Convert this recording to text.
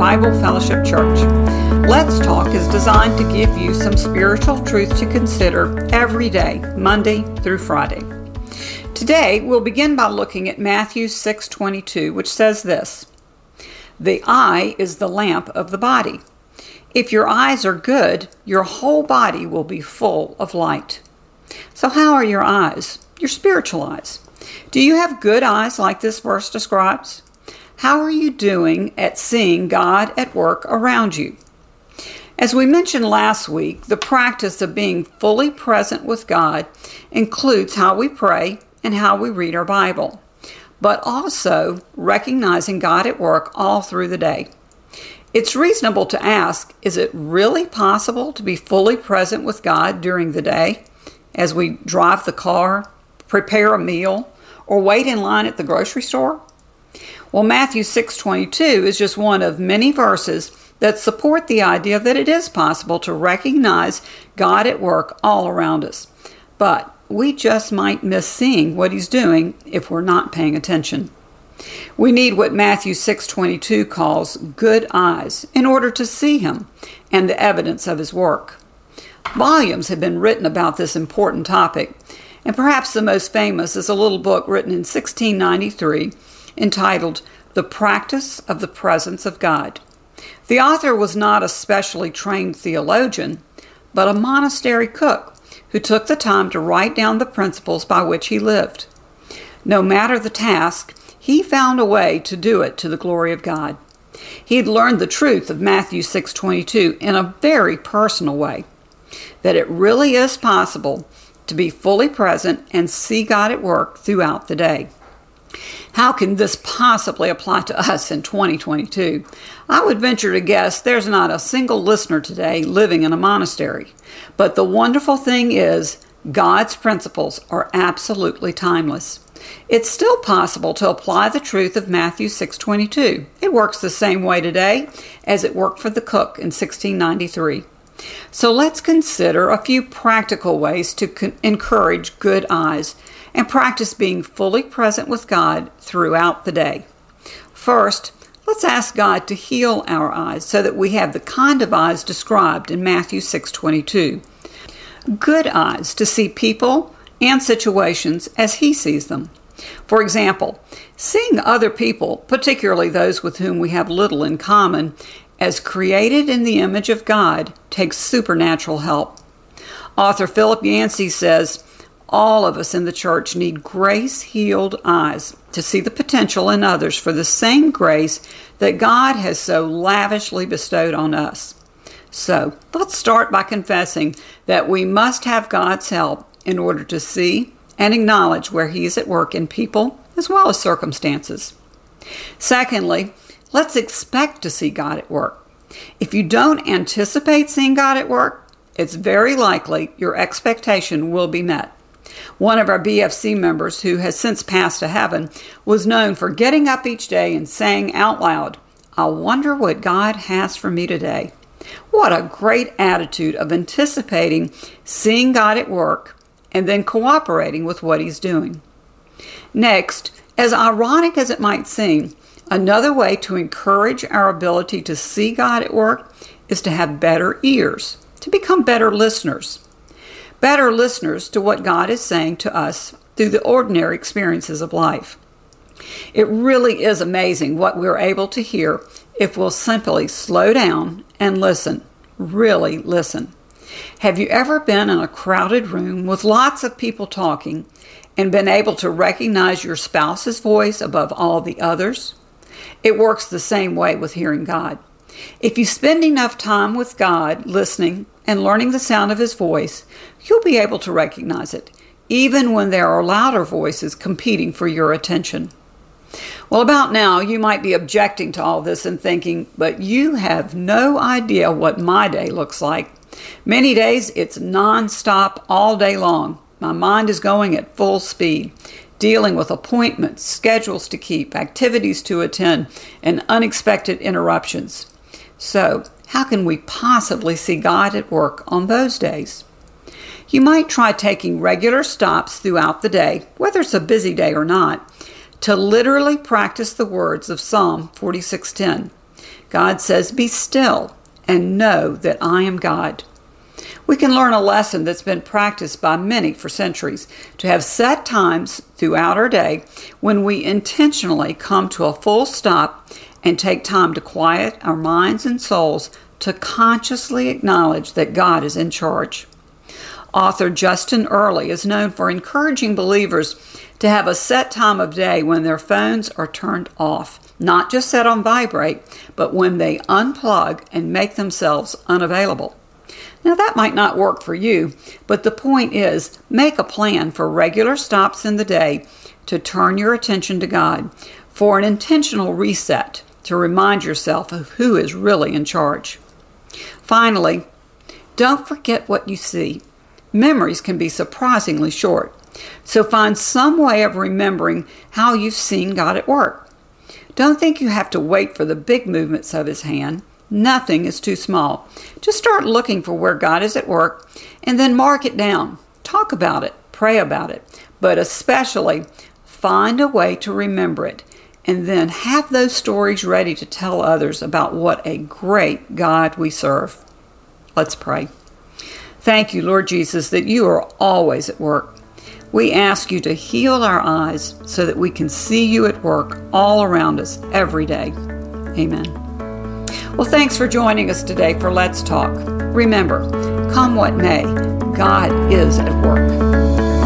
Bible Fellowship Church. Let's Talk is designed to give you some spiritual truth to consider every day, Monday through Friday. Today, we'll begin by looking at Matthew 6:22, which says this: "The eye is the lamp of the body. If your eyes are good, your whole body will be full of light." So how are your eyes? Your spiritual eyes. Do you have good eyes like this verse describes? How are you doing at seeing God at work around you? As we mentioned last week, the practice of being fully present with God includes how we pray and how we read our Bible, but also recognizing God at work all through the day. It's reasonable to ask is it really possible to be fully present with God during the day as we drive the car, prepare a meal, or wait in line at the grocery store? Well, Matthew 6:22 is just one of many verses that support the idea that it is possible to recognize God at work all around us. But we just might miss seeing what he's doing if we're not paying attention. We need what Matthew 6:22 calls good eyes in order to see him and the evidence of his work. Volumes have been written about this important topic, and perhaps the most famous is a little book written in 1693 entitled The Practice of the Presence of God. The author was not a specially trained theologian, but a monastery cook who took the time to write down the principles by which he lived. No matter the task, he found a way to do it to the glory of God. He had learned the truth of Matthew 6:22 in a very personal way, that it really is possible to be fully present and see God at work throughout the day. How can this possibly apply to us in 2022? I would venture to guess there's not a single listener today living in a monastery. But the wonderful thing is, God's principles are absolutely timeless. It's still possible to apply the truth of Matthew 6:22. It works the same way today as it worked for the cook in 1693. So let's consider a few practical ways to co- encourage good eyes and practice being fully present with God throughout the day. First, let's ask God to heal our eyes so that we have the kind of eyes described in Matthew 6:22. Good eyes to see people and situations as he sees them. For example, seeing other people, particularly those with whom we have little in common, as created in the image of God takes supernatural help. Author Philip Yancey says, all of us in the church need grace healed eyes to see the potential in others for the same grace that God has so lavishly bestowed on us. So let's start by confessing that we must have God's help in order to see and acknowledge where He is at work in people as well as circumstances. Secondly, let's expect to see God at work. If you don't anticipate seeing God at work, it's very likely your expectation will be met. One of our BFC members, who has since passed to heaven, was known for getting up each day and saying out loud, I wonder what God has for me today. What a great attitude of anticipating seeing God at work and then cooperating with what He's doing. Next, as ironic as it might seem, another way to encourage our ability to see God at work is to have better ears, to become better listeners better listeners to what God is saying to us through the ordinary experiences of life. It really is amazing what we're able to hear if we'll simply slow down and listen. Really listen. Have you ever been in a crowded room with lots of people talking and been able to recognize your spouse's voice above all the others? It works the same way with hearing God. If you spend enough time with God listening and learning the sound of His voice, you'll be able to recognize it, even when there are louder voices competing for your attention. Well, about now, you might be objecting to all this and thinking, but you have no idea what my day looks like. Many days it's nonstop all day long. My mind is going at full speed, dealing with appointments, schedules to keep, activities to attend, and unexpected interruptions. So, how can we possibly see God at work on those days? You might try taking regular stops throughout the day, whether it's a busy day or not, to literally practice the words of Psalm 46:10. God says, Be still and know that I am God. We can learn a lesson that's been practiced by many for centuries to have set times throughout our day when we intentionally come to a full stop and take time to quiet our minds and souls to consciously acknowledge that God is in charge. Author Justin Earley is known for encouraging believers to have a set time of day when their phones are turned off, not just set on vibrate, but when they unplug and make themselves unavailable. Now, that might not work for you, but the point is make a plan for regular stops in the day to turn your attention to God, for an intentional reset to remind yourself of who is really in charge. Finally, don't forget what you see. Memories can be surprisingly short, so find some way of remembering how you've seen God at work. Don't think you have to wait for the big movements of His hand. Nothing is too small. Just start looking for where God is at work and then mark it down. Talk about it, pray about it, but especially find a way to remember it and then have those stories ready to tell others about what a great God we serve. Let's pray. Thank you, Lord Jesus, that you are always at work. We ask you to heal our eyes so that we can see you at work all around us every day. Amen. Well, thanks for joining us today for Let's Talk. Remember, come what may, God is at work.